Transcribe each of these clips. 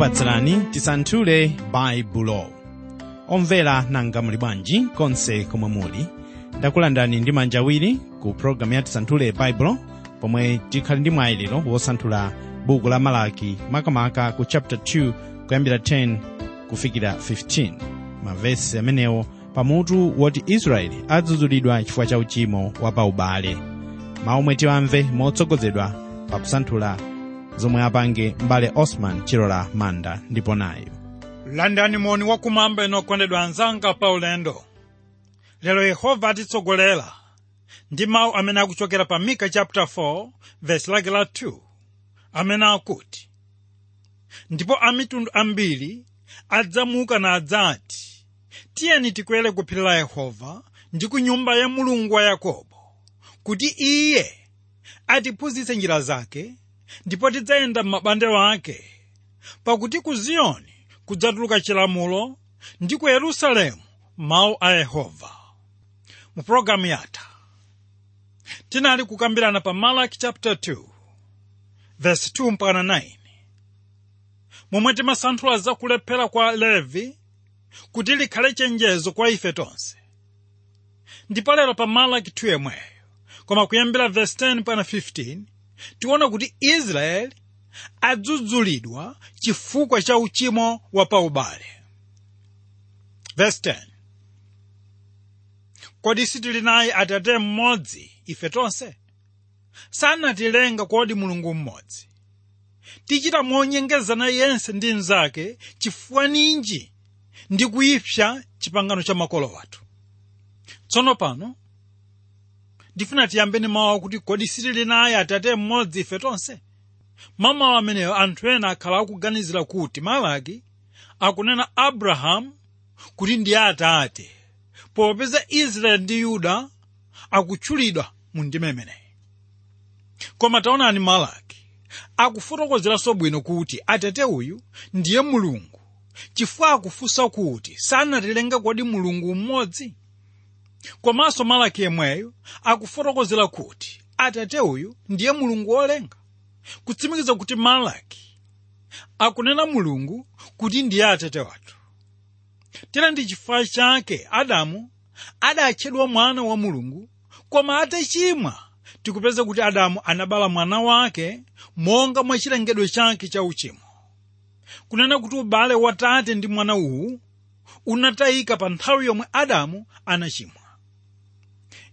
kukupatsirani tisanthule baibulo omvera nanga muli bwanji konse komwe muli. Ndakulandani ndi manja awiri ku pologalamu ya tisanthule baibulo pomwe tikhali ndi mwayiliro wosanthula buku la malaki makamaka ku chapter 2 kuyambira 10 kufikira 15 mavesi amenewo pamutu woti israeli adzudzulidwa chifukwa cha uchimo wa paubale mawu omwe tiwamve motsogozedwa pakusanthula zomwe apange mbale osman chilola manda. Ndipo nayo. Landani moni wakumwamba inokondedwa anzanga pa ulendo lero yehova atitsogolera ndi mawu amene akuchokera pa mika chapter 4 verse lake la 2 amene akuti ndipo amitundu ambiri adzamuka na adzati tiyeni tikwere ku phiri la yehova ndi ku nyumba ya mulungu wa yakobo kuti iye atiphunzitse njira zake ndipo tidzayenda m'mabande ake pakuti ku ziyoni kudzatuluka chilamulo ndi ku yerusalemu mawu a yehova. Mu pologalamu yatha tinali kukambirana pa malaki chapter 2 verse 2 mpaka 9 momwe timasanthula za kwa levi kuti likhale chenjezo kwa ife tonse. Ndipo lero pa malaki 2 yemweyo koma kuyambira verse 10 mpaka 15 tiona kuti israeli adzudzulidwa chifukwa cha uchimo wa paubale. Verse 10 kodi sitili naye atate mmodzi ife tonse? Sanatilenga kodi mulungu mmodzi. Tichita monyengezana yense ndi mnzake chifukwa ninji ndi kuipsa chipangano cha makolo wathu. Tsono pano ndifuna tiyambeni mawu akuti kodi sitili naye atate mmodzi ife tonse? Mamawu ameneyo anthu ena akhala akuganizira kuti malaki akunena abrahamu kuti ndiye atate popeza israeli ndi yuda akutchulidwa mu ndima imeneyi koma taonani malaki akufotokozeranso bwino kuti atate uyu ndiye mulungu chifukwa akufunsa kuti sanatilenga kodi mulungu mmodzi komanso malaki yemweyo akufotokozera kuti. Atate uyu ndiye mulungu wolenga. Kutsimikiza kuti malaki akunena mulungu kuti ndiye atate wathu. Tera ndi chifukwa chake adamu adatchedwa mwana wa mulungu koma atachimwa tikupeza kuti adamu anabala mwana wake monga mwa chilengedwe chake cha uchimo. Kunena kuti ubale watate ndi mwana uwu unatayika pa nthawi yomwe adamu anachimwa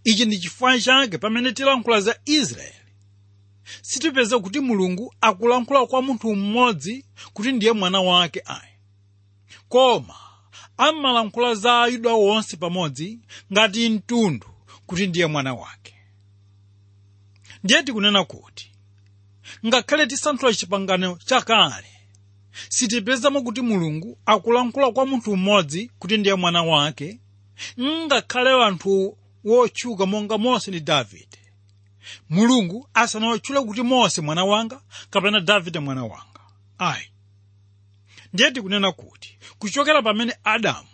ichi ndi chifukwa chake pamene tilankhula za israeli. Sitipeza kuti mulungu akulankhula kwa munthu mmodzi kuti ndiye mwana wake ayi. Koma amalankhula za ayuda wonse pamodzi ngati mtundu kuti ndiye mwana wake. Ndiye tikunena kuti ngakhale tisanthula chipangano chakale sitipezamo kuti mulungu akulankhula kwa munthu mmodzi kuti ndiye mwana wake ngakhale anthu wotchuka monga mose ndi davide mulungu asanawotchule kuti mose mwana wanga kapena davide mwana wanga. Ayi. Ndiye tikunena kuti kuchokera pamene adamu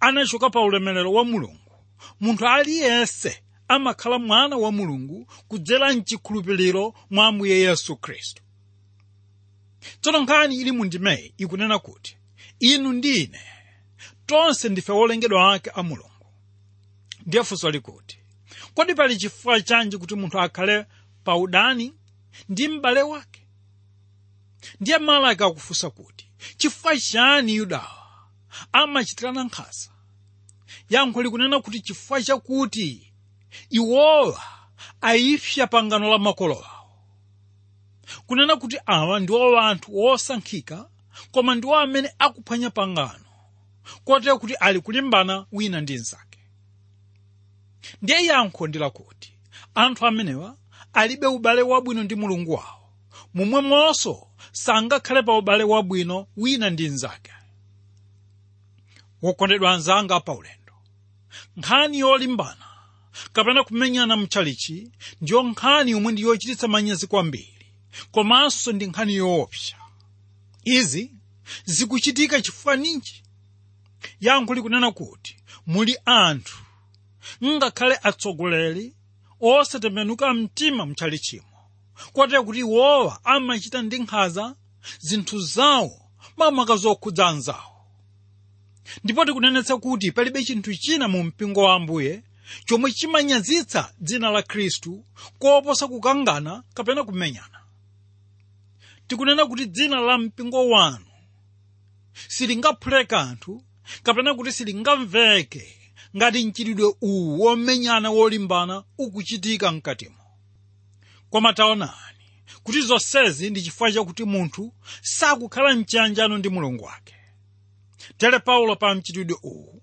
anachoka pa ulemerero wa mulungu munthu aliyense amakhala mwana wa mulungu kudzera mchikhulupiriro mwa ambuye yesu khristu. Tsono nkhani ili mu ndimeyi ikunena kuti inu ndi tonse ndife wolengedwa ake a mulungu ndiye funso likuti. Kodi pali chifukwa chanji kuti munthu akhale pa udani? Ndi m'bale wake. Ndiye malaki akufunsa kuti chifukwa chani yudawa amachitirana nkhasa? Yankho likunena kuti chifukwa chakuti iwowa ayipsa pangano la makolo awo. Kunena kuti awa ndiwo anthu wosankhika koma ndiwo amene akuphwanya pangano. Kotero kuti ali kulimbana wina ndi mnzake ndiye yankho ndi lakuti anthu amenewa alibe ubale wabwino ndi mulungu wawo. Momwemonso sangakhale pa ubale wabwino wina ndi mnzake wokondedwa anzanga pa ulendo. Nkhani yolimbana. Kapena kumenyana mchalichi ndiyo nkhani yomwe ndi yochititsa manyazi kwambiri. Komanso ndi nkhani yoopsa. Izi zikuchitika chifukwa ninji? Yankho likunena kuti muli anthu ngakhale atsogoleri osatembenuka mtima mchalichimo kotero kuti iwowa amachita ndi nkhanza zinthu zawo makamaka zokhudza anzawo ndipo tikunenetsa kuti palibe chinthu china mu mpingo wa ambuye chomwe chimanyazitsa dzina la khristu koposa kukangana kapena kumenyana. Tikunena kuti dzina la mpingo wanu silingaphule kanthu kapena kuti silingamveke ngati mchitidwe uwu womenyana wolimbana ukuchitika mkatimo. Koma taonani kuti zonsezi ndi chifukwa chakuti munthu sakukhala mchiyanjano ndi mulungu wake. Tere paulo pa mchitidwe uwu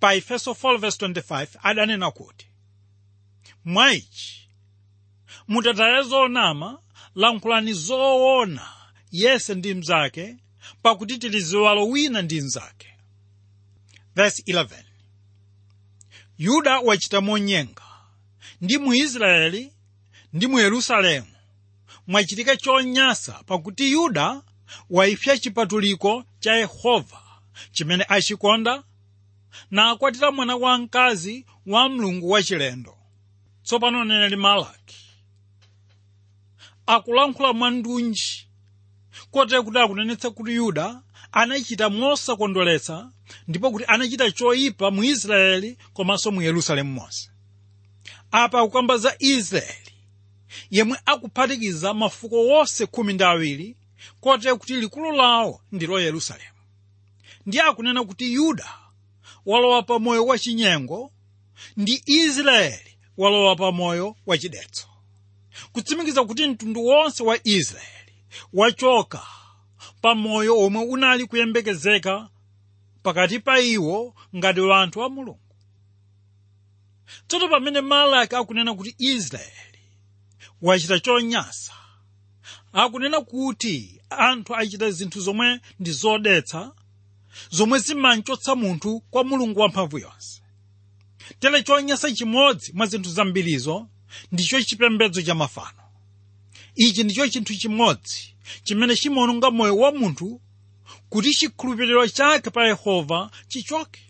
pa efeso 4:25 adanena kuti mwa ichi mutataye zonama lankhulani zoona yese ndi mnzake pakuti tili ziwalo wina ndi mnzake. Verse 11 yuda wachita monyenga ndi mu israeli ndi mu yerusalemu. Mwachitika chonyansa pakuti yuda waipsa chipatuliko cha yehova chimene achikonda nakwatira mwana wamkazi wa mlungu wachilendo tsopano neneli malaki. Akulankhula mwandunji kotera kuti akunenetsa kuti yuda anachita mosakondweretsa ndipo kuti anachita choyipa mu israeli komanso mu yerusalemu monse. Apa akukamba za israeli yemwe akuphatikiza mafuko wonse khumi ndi awiri kote kuti likulu lawo ndilo yerusalemu. Ndiye akunena kuti yuda walowa pa moyo wachinyengo ndi israeli walowa pa moyo wachidetso kutsimikiza kuti mtundu wonse wa israeli wachoka pa moyo omwe unali kuyembekezeka pakati pa iwo ngati wanthu wa mulungu. Tsono pamene malaki akunena kuti israeli wachita chonyansa akunena kuti anthu achita zinthu zomwe ndi zodetsa zomwe zimanchotsa munthu kwa mulungu wamphamvu yonse. Tere chonyansa chimodzi mwa zinthu zambirizo ndicho chipembedzo cha mafano ichi ndicho chinthu chimodzi. Chimene chimaononga moyo wa munthu kuti chikhulupiriro chake pa yehova chichoke.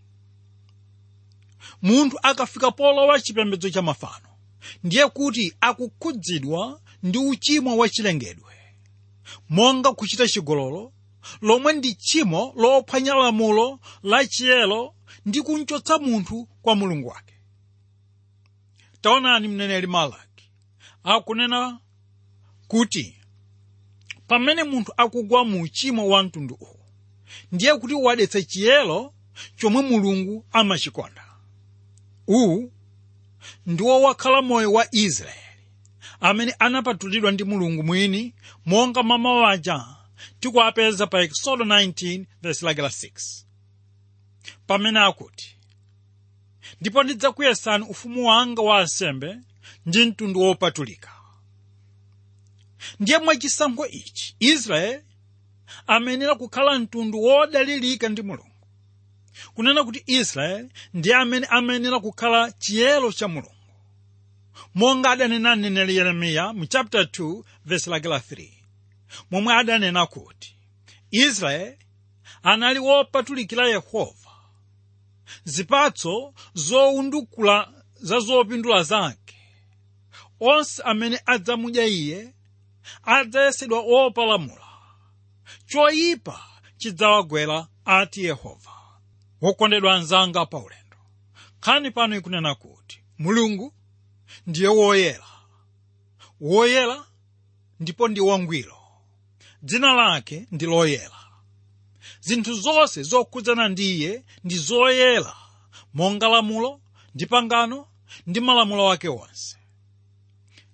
Munthu akafika polowa chipembedzo cha mafano ndiye kuti akukhudzidwa ndi uchimo wachilengedwe monga kuchita chigololo lomwe ndi tchimo lophwanya lamulo la chiyero ndi kunchotsa munthu kwa mulungu wake. Taonani mneneli malaki akunena kuti pamene munthu akugwa mu uchimo wa mtundu uwu ndiye kuti wadetsa chiyero chomwe mulungu amachikonda. Uwu ndiwo wakhala moyo wa israeli amene anapatulidwa ndi mulungu mwini monga mama waja tikuapeza pa exodo 19 verse lake la 6 pamene akuti ndipo ndidzakuyesani ufumu wanga wa ansembe ndi mtundu wopatulika ndiye mwachisankho ichi. Israeli amenera kukhala mtundu wodalirika ndi mulungu. Kunena kuti israeli ndiye amene amenera kukhala chiyero cha mulungu. Monga adanena mneneri yeremiya mu chapter 2 verse lake la 3 momwe adanena kuti israeli anali wopatulikira yehova. Zipatso zowundukula za zopindula zake onse amene adzamudya iye adzayesedwa opalamula choyipa chidzawagwera ati yehova. Wokondedwa anzanga pa ulendo nkhani pano ikunena kuti mulungu ndiye woyera woyera ndipo ndi wangwiro. Dzina lake ndi loyera zinthu zonse zokhudzana ndi iye ndi zoyera monga lamulo ndi pangano ndi malamulo ake onse.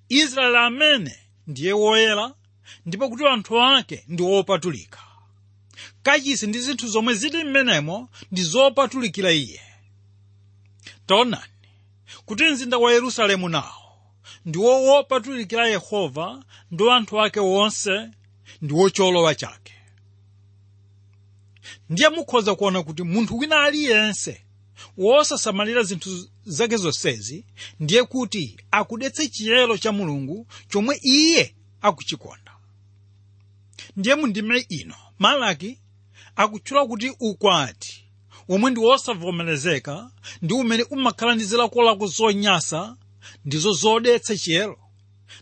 Israeli amene ndiye woyera ndipo kuti anthu ake ndi wopatulika. Kachisi ndi zinthu zomwe zili m'menemo ndi zopatulikira iye. Taonani kuti mzinda wa yerusalemu nawo ndiwo wopatulikira yehova ndi anthu ake wonse ndi wocholowa chake. Ndiye mukhoza kuona kuti munthu wina aliyense wosasamalira zinthu zake zonsezi ndiye kuti akudetsa chiyero cha mulungu chomwe iye akuchikonda. Ndiye mundime ino malaki akutchula kuti ukwati omwe ndi wosavomerezeka ndi umene umakhala ndi zilakolako zonyansa ndizo zodetsa chiyero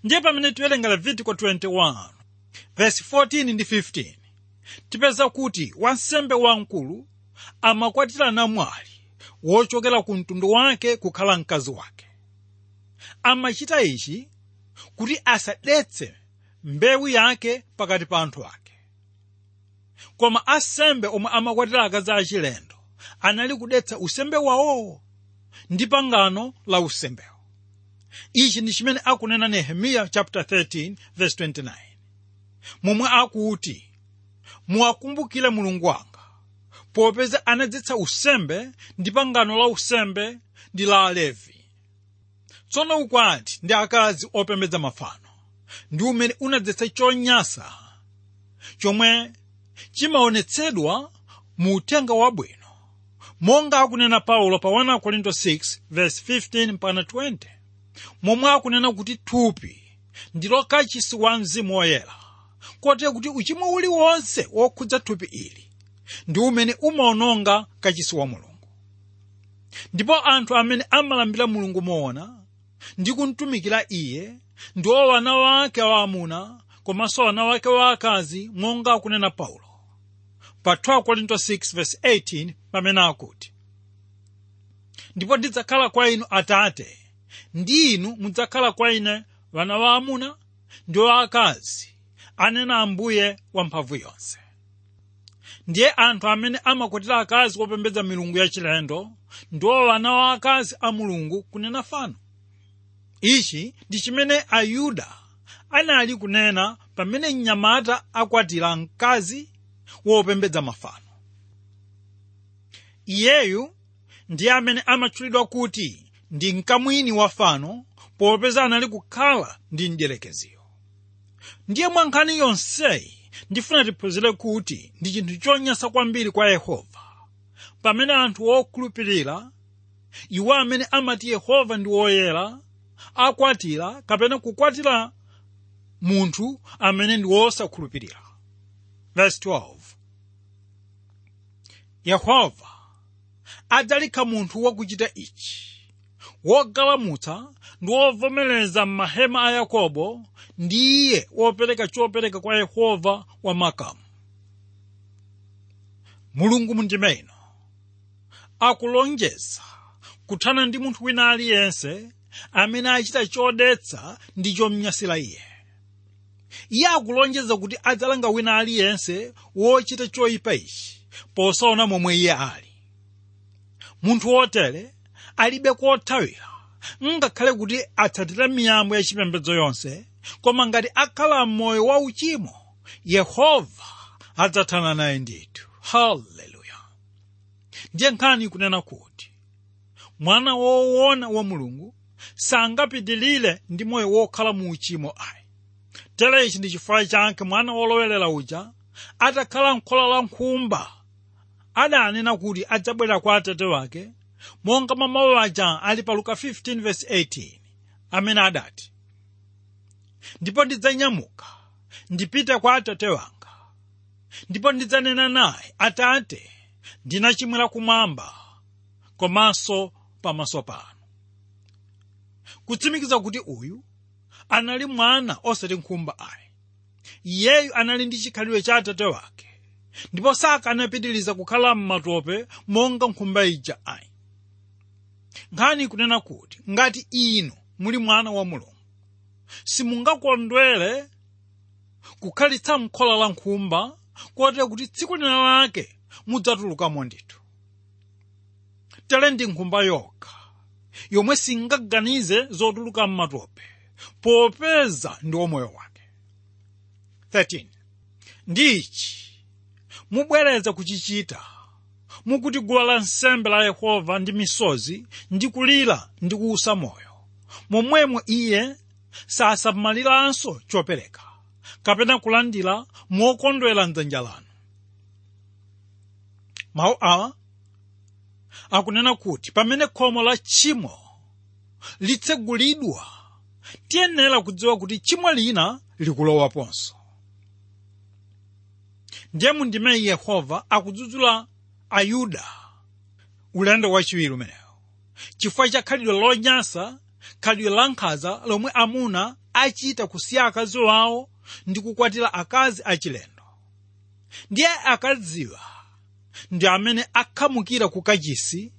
ndiye pamene tiwerenga levitiko 21 verse 14 ndi 15 tipeza kuti wansembe wamkulu amakwatira namwali wochokera ku mtundu wake kukhala mkazi wake. Amachita ichi kuti asadetse mbewu yake pakati pa anthu ake. Koma asembe omwe amakwatira akazi achilendo anali kudetsa usembe wawowo ndi pangano la usembewo. Ichi ndi chimene akunena nehemiya chapter 13 verse 29 momwe akuti muwakumbukire mulungu wanga popeza anadzetsa usembe ndi pangano la usembe ndi la alevi. Tsono ukwati ndi akazi opembedza mafano. Ndi umene unadzetsa chonyasa chomwe chimaonetsedwa mu uthenga wabwino. Monga akunena paulo pa 1 korinto 6 verse 15 mpaka 20 momwe akunena kuti thupi ndilo kachisi wa mzimu woyera. Kotero kuti uchimo uliwonse wokhudza thupi ili ndi umene umaononga kachisi wa mulungu. Ndipo anthu amene amalambira mulungu moona ndi kumtumikira iye ndiwo wana wake waamuna komanso wana wake waakazi monga akunena paulo. Pa 2 korinto 6 verse 18 pamene akuti ndipo ndidzakhala kwa inu atate ndi inu mudzakhala kwa ine wana waamuna ndi waakazi anena ambuye wamphamvu yonse ndiye anthu amene amakwatira akazi opembedza milungu yachilendo ndiwo wana wa akazi a mulungu kunena fano. Ichi ndi chimene ayuda anali kunena pamene mnyamata akwatira mkazi wopembedza mafano. Iyeyu ndiye amene amatchulidwa kuti ndi mkamwini wa fano popeza anali kukhala ndi mdierekeziyo ndiye mwa nkhani yonseyi ndifuna tiphunzire kuti ndi chinthu chonyansa kwambiri kwa yehova. Pamene anthu okhulupirira iwo amene amati yehova ndi woyera akwatira kapena kukwatira munthu amene ndi wosakhulupirira. Verse 12 yehova adzalikha munthu wakuchita ichi wogalamutsa ndi wovomereza m'mahema a yakobo ndi iye wopereka chopereka kwa yehova wa makamu. Mulungu mundime ino akulonjeza kuthana ndi munthu wina aliyense amene achita chodetsa ndi chomnyasira iye. Iye akulonjeza kuti adzalanga wina aliyense wochita choyipa ichi posaona momwe iye ali. Munthu wotere alibe kothawira ngakhale kuti atsatira miyambo ya chipembedzo yonse koma ngati akhala m'moyo wa uchimo yehova adzathana naye ndithu. Haleluya. Ndiye nkhani kunena kuti mwana woona wa mulungu sangapitilire ndi moyo wokhala mu uchimo ayi. Tere ichi ndi chifukwa chake mwana wolowelera uja atakhala m'khola la nkhumba. Adanena kuti adzabwera kwa atete wake monga mwa mawu aja ali pa luka 15 verse 18 amene adati ndipo ndidzanyamuka ndipite kwa atate wanga. Ndipo ndidzanena naye atate ndinachimwira kumwamba komanso pamaso panu. Kutsimikiza kuti uyu anali mwana osati nkhumba ayi. Iyeyu anali ndi chikhalidwe cha atate wake. Ndipo sakanapitiriza kukhala m'matope monga nkhumba ija ayi nkhani ikunena kuti ngati inu muli mwana wa mulungu simungakondwere kukhalitsa m'khola la nkhumba kotero kuti tsiku lina lake mudzatulukamo ndithu tere ndi nkhumba yokha yomwe singaganize zotuluka m'matope popeza ndi moyo wake. 13 ndichi mubwereza kuchichita mukuti la nsembe la yehova ndi misozi ndi kulira ndi kuusa moyo. Momwemo iye sasamaliranso chopereka kapena kulandira mokondwera mdzanja lanu. Mawu awa akunena kuti pamene khomo la tchimo litsegulidwa tiyenera kudziwa kuti tchimo lina likulowaponso ndiye mundimeyi yehova akudzudzula ayuda. Ulendo wachiwiri umenewo chifukwa cha khalidwe lonyansa khalidwe lankhanza lomwe amuna achita kusiya akazi wawo ndi kukwatira akazi achilendo. Ndiye akaziwa ndi amene akhamukira ku kachisi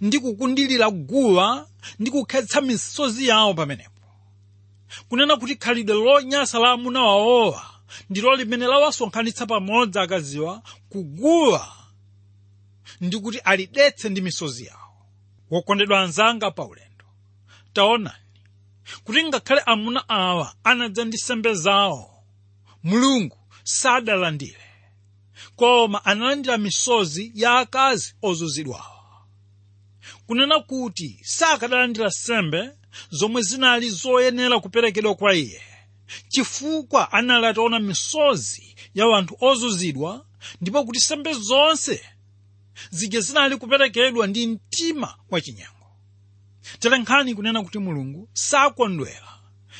ndi kukundilira guwa ndi kukhetsa misozi yawo pamenepo. Kunena kuti khalidwe lonyasa la amuna wawowa ndilo limene lawasonkhanitsa pamodzi akaziwa kuguwa ndi kuti alidetse ndi misozi yawo. Wokondedwa anzanga pa ulendo. Taonani kuti ngakhale amuna awa anadza ndi sembe zawo mulungu sadalandire koma analandira misozi ya akazi ozunzidwawa. Kunena kuti sakadalandira sembe zomwe zinali zoyenera kuperekedwa kwa iye chifukwa anali ataona misozi ya anthu ozunzidwa ndipo kuti sembe zonse zija zinali kuperekedwa ndi mtima wachinyengo tere nkhani kunena kuti mulungu sakondwera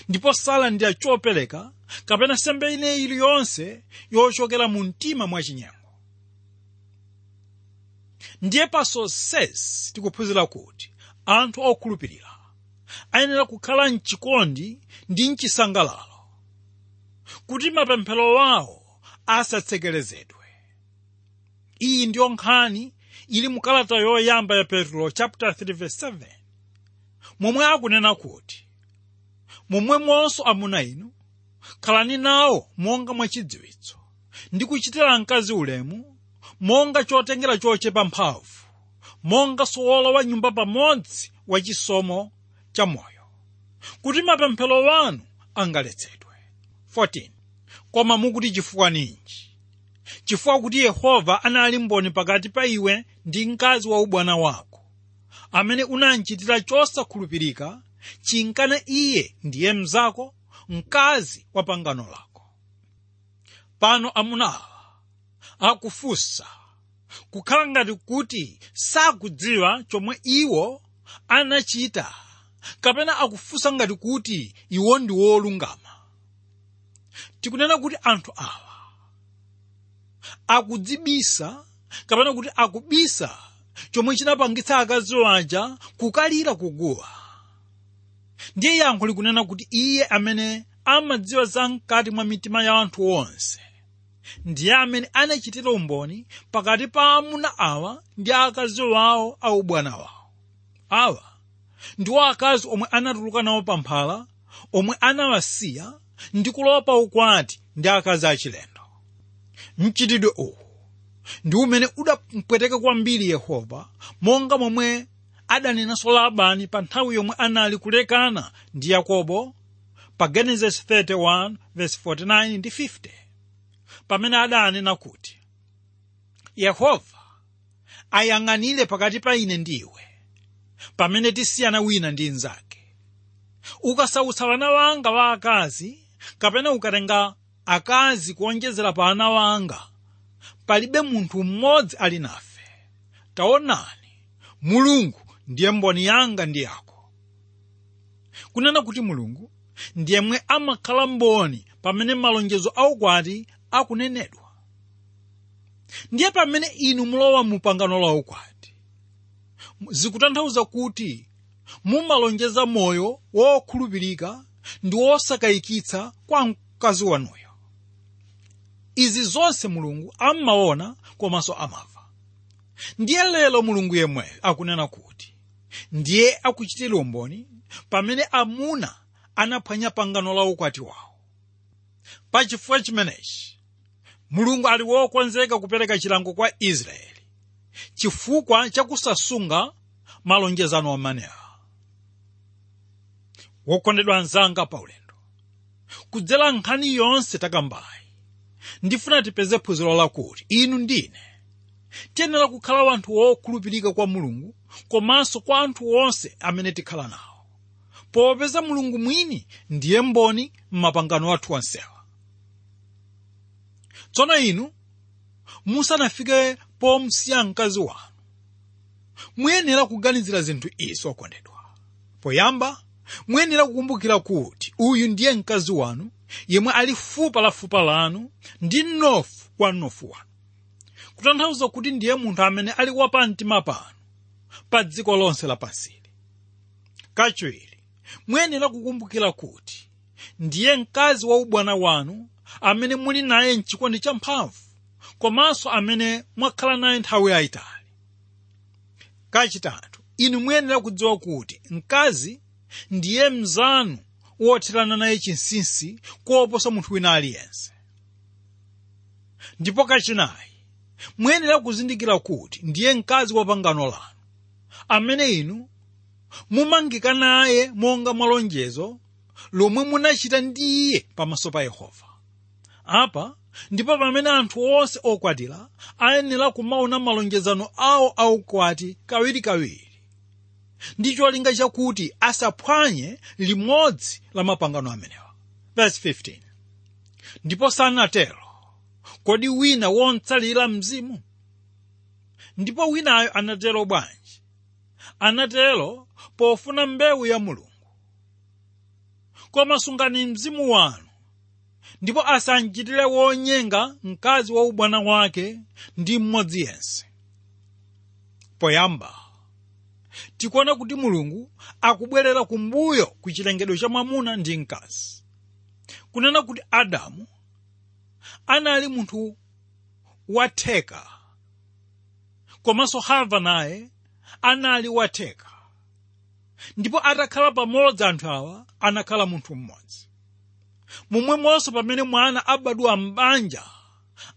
ndipo salandira chopereka kapena sembe ine iliyonse yochokera mu mtima mwachinyengo ndiye pa zonsezi tikuphunzira kuti anthu okhulupirira ayenera kukhala mchikondi ndi mchisangalalo kuti mapemphero wawo asatsekerezedwe iyi ndiyo nkhani? Ili mu kalata yoyamba ya petro chapter 3 verse 7 momwe akunena kuti momwemonso amuna inu khalani nawo monga mwachidziwitso ndi kuchitira mkazi ulemu monga chotengera chochepa mphamvu monga sowolowa nyumba pamodzi wachisomo cha moyo kuti mapemphero wanu angaletsedwe. 14 koma mukuti chifukwa ninji chifukwa kuti yehova anali mboni pakati pa iwe ndi mkazi wa ubwana wako. Amene unamchitira chosakhulupirika chinkana iye ndiye mzako mkazi wa pangano lako. Pano amunawa akufunsa kukhala ngati kuti sakudziwa chomwe iwo anachita kapena akufunsa ngati kuti iwo ndi wolungama. Tikunena kuti anthu awa akudzibisa kapena kuti akubisa chomwe chinapangitsa akazi aja kukalira kuguwa. Ndiye yankho likunena kuti iye amene amadziwa za mkati mwa mitima ya anthu onse ndiye amene anachitira umboni pakati pa amuna awa ndi akazi wawo bwana wawo. Awa ndiwo akazi omwe anatuluka nawo pamphala omwe anawasiya ndi kulowa pa ukwati ndi akazi achilendo mchitidwe uwu ndi umene udampweteka kwambiri yehova monga momwe adanenanso labani pa nthawi yomwe anali kulekana ndi yakobo pa genesis 31:49 ndi 50 pamene adanena kuti yehova ayang'anire pakati pa ine ndi iwe pamene tisiyana wina ndi mnzake ukasautsa wana wanga wa akazi kapena ukatenga akazi kuonjezera pa ana wanga palibe munthu mmodzi ali nafe. Taonani mulungu ndiye mboni yanga ndi yako. Kunena kuti mulungu ndiyemwe amakhala mboni pamene malonjezo aukwati akunenedwa. Ndiye pamene inu mulowa mu pangano la ukwati. Zikutanthauza kuti mumalonjeza moyo wokhulupirika ndi wosakayikitsa kwa mkazi wanuyo izi zonse mulungu amaona komanso amava. Ndiye lero mulungu yemweyo akunena kuti ndiye akuchitira umboni pamene amuna anaphwanya pangano la ukwati wawo. Pachifukwa chimenechi mulungu ali wokonzeka kupereka chilango kwa israeli chifukwa chakusasunga malonjezano amenewa wokondedwa anzanga paulendo kudzera nkhani yonse takambayi ndifuna tipeze phunziro lakuti inu ndine. Tiyenera kukhala wanthu wokhulupirika kwa mulungu komanso kwa anthu onse amene tikhala nawo. Popeza mulungu mwini ndiye mboni m'mapangano athu onsewa tsono inu musanafike pomsiya mkazi wanu. Muyenera kuganizira zinthu izi okondedwa poyamba muyenera kukumbukira kuti uyu ndiye mkazi wanu yemwe ali fupa la fupa lanu ndi mnofu wa mnofu wanu kutanthauza kuti ndiye munthu amene ali wapamtima panu pa dziko lonse lapansili kachiwiri muyenera kukumbukira kuti ndiye mkazi wa ubwana wanu amene muli naye mchikondi champhamvu komanso amene mwakhala naye nthawi yayitali. Kachitatu inu muyenera kudziwa kuti mkazi ndiye mzanu wotherana naye chinsinsi kuoposa munthu wina aliyense. Ndipo kachinayi muyenera kuzindikira kuti ndiye mkazi wa pangano lanu amene inu mumangika naye monga mwalonjezo lomwe munachita ndi iye pamaso pa yehova. Apa ndipo pamene anthu onse okwatira ayenera kumaona malonjezano awo aukwati kawirikawiri ndi cholinga chakuti asaphwanye limodzi la mapangano amenewa. Verse 15 ndipo sanatero kodi wina wontsalira mzimu? Ndipo winayo anatero bwanji? Anatero pofuna mbewu ya mulungu. Koma sungani mzimu wanu. Ndipo asanchitire wonyenga mkazi wa ubwana wake ndi mmodzi yense. Poyamba tikuona kuti mulungu akubwerera kumbuyo ku chilengedwe cha mwamuna ndi mkazi. Kunena kuti adamu anali munthu watheka komanso hava naye anali watheka ndipo atakhala pamodzi anthu awa anakhala munthu mmodzi. Momwemonso pamene mwana abadwa m'banja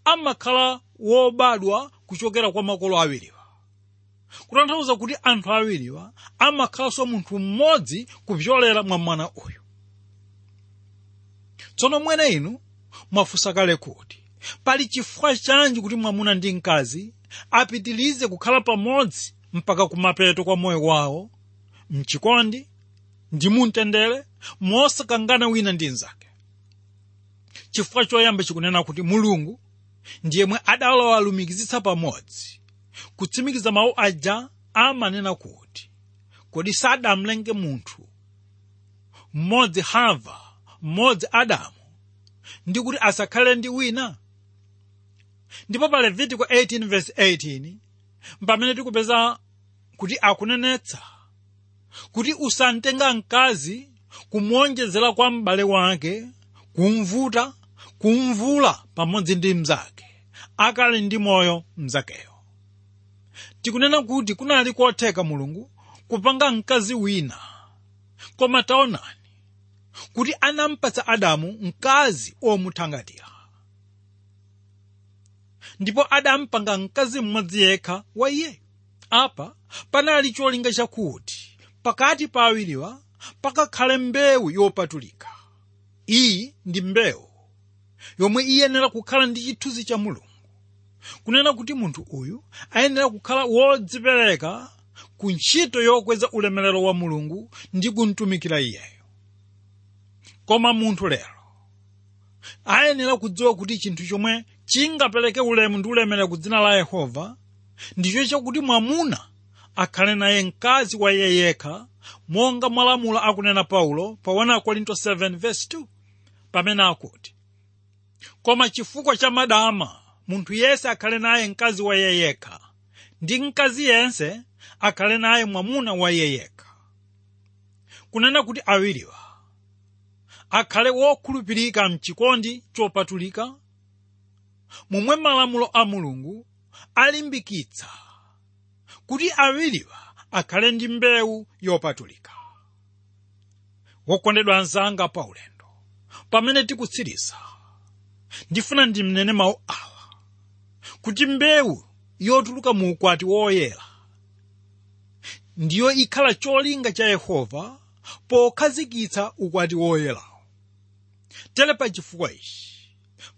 amakhala wobadwa kuchokera kwa makolo awiriwa kutanthauza kuti anthu awiriwa amakhalanso munthu mmodzi kupyolera mwa mwana uyu tsono mwene inu mwafunsa kale kuti pali chifukwa chanji kuti mwamuna ndi mkazi apitilize kukhala pamodzi mpaka kumapeto kwa moyo wawo? Mchikondi? Ndi mumtendere mosakangana wina ndi mnzake chifukwa choyamba chikunena kuti mulungu ndiyemwe adawalumikizitsa pamodzi kutsimikiza mawu aja amanena kuti kodi sadamlenge munthu mmodzi hava mmodzi adamu ndi kuti asakhale ndi wina? Ndipo pa levitiko 18:18 pamene tikupeza kuti akunenetsa kuti usamtenga mkazi kumuonjezera kwa m'bale wake kumvuta kumvula pamodzi ndi mnzake akali ndi moyo mnzakeyo tikunena kuti kunali kotheka mulungu kupanga mkazi wina. Koma taonani kuti anampatsa adamu mkazi omuthangatira ndipo adampanga mkazi mmodzi yekha wa iye. Apa panali cholinga chakuti pakati pa awiriwa pakakhale mbewu yopatulika. Iyi ndi mbewu. Yomwe iyenera kukhala ndi chithunzi cha mulungu kunena kuti munthu uyu ayenera kukhala wodzipereka ku ntchito yokweza ulemerero wa mulungu ndi kumtumikira iyeyo. Koma munthu lero ayenera kudziwa kuti chinthu chomwe chingapereke ulemu ndi ulemerero ku dzina la yehova ndicho chakuti mwamuna akhale naye mkazi wa iye yekha monga mwalamulo akunena paulo pa 1 korinto 7:2 pamene akuti koma chifukwa cha madama munthu yense akhale naye mkazi wa iye yekha ndi mkazi yense akhale naye mwamuna wa iye yekha kunena kuti awiriwa. Akhale wokhulupirika mchikondi chopatulika. Momwe malamulo a mulungu alimbikitsa kuti awiriwa akhale ndi mbewu yopatulika. Wokondedwa anzanga pa ulendo. Pamene tikutsiriza ndifuna ndimnene mawu awa kuti mbewu yotuluka mu ukwati woyera. Ndiyo ikhala cholinga cha yehova pokhazikitsa ukwati woyerawo tere pa chifukwa ichi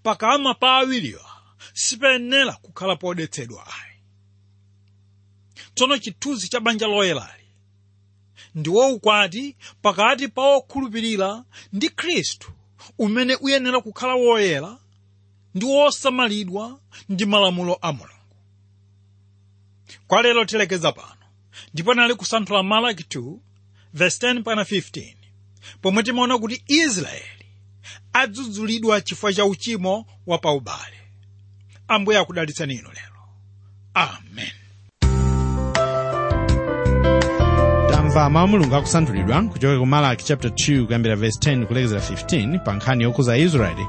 pakama pa awiriwa sipenera kukhala podetsedwa. Ayi tsono chithunzi cha banja loyerali ndi woukwati pakati pa wokhulupirira ndi khristu umene uyenera kukhala woyera ndi wosamalidwa ndi malamulo a mulungu. Kwa lero tilekeza pano. Ndipo nali kusanthula malaki 2 verse 10 pana 15 pomwe timaona kuti israeli adzudzulidwa chifukwa cha uchimo wa paubale ambuye akudalitsani inu lero. Amen. Tamva mawu mulungu akusanthulidwa kuchoka ku malaki chapter 2 kuyambira verse 10 kulekezera 15 pa nkhani yokhuza israeli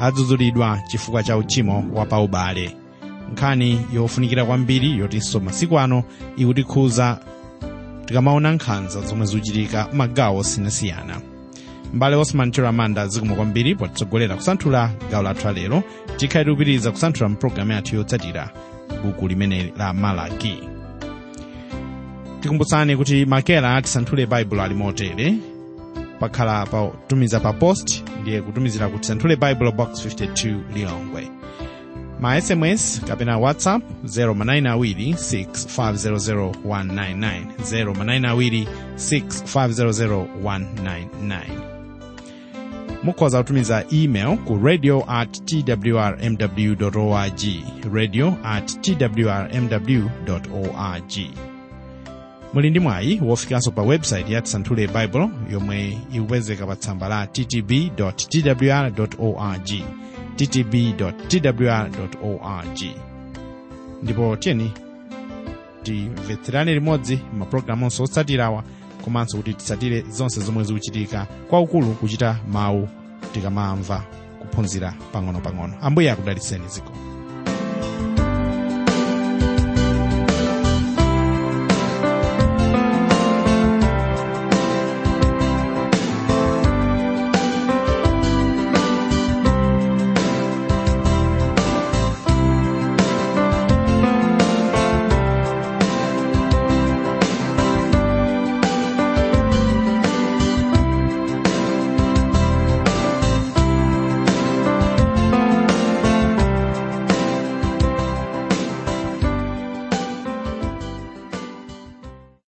adzudzulidwa chifukwa cha uchimo wa paubale nkhani yofunikira kwambiri yotinso masiku ano ikutikhuza tikamaona nkhanza zomwe zikuchitika magawo osiyanasiyana mbale osman chiramanda zikomo kwambiri potitsogolera kusanthula gawo lathu alero tikhale tikupitiriza kusanthula mpulogalamu yathu yotsatira buku limene la malaki tikumbutsani kuti makera atisanthule baibulo ali motere pakhala pautumiza pa post ndiye kutumizira kuti santhule bible box 52 lilongwe. Ma sms kapena whatsapp 0manayinawiri6500 0manayinawiri6500 mukhoza kutumiza email ku radio at twrmw org radio at twrmw org muli ndi mwayi wofikanso pa website ya tisanthule bible yomwe ikupezeka pa tsamba la ttb twr org ttb twr org. Ndipo tiyeni timvetserane limodzi mapulogalamu onse otsatirawa komanso kuti titsatire zonse zomwe zikuchitika kwaukulu kuchita mawu tikamamva kuphunzira pang'ono-pang'ono ambuye akudalitseni ziko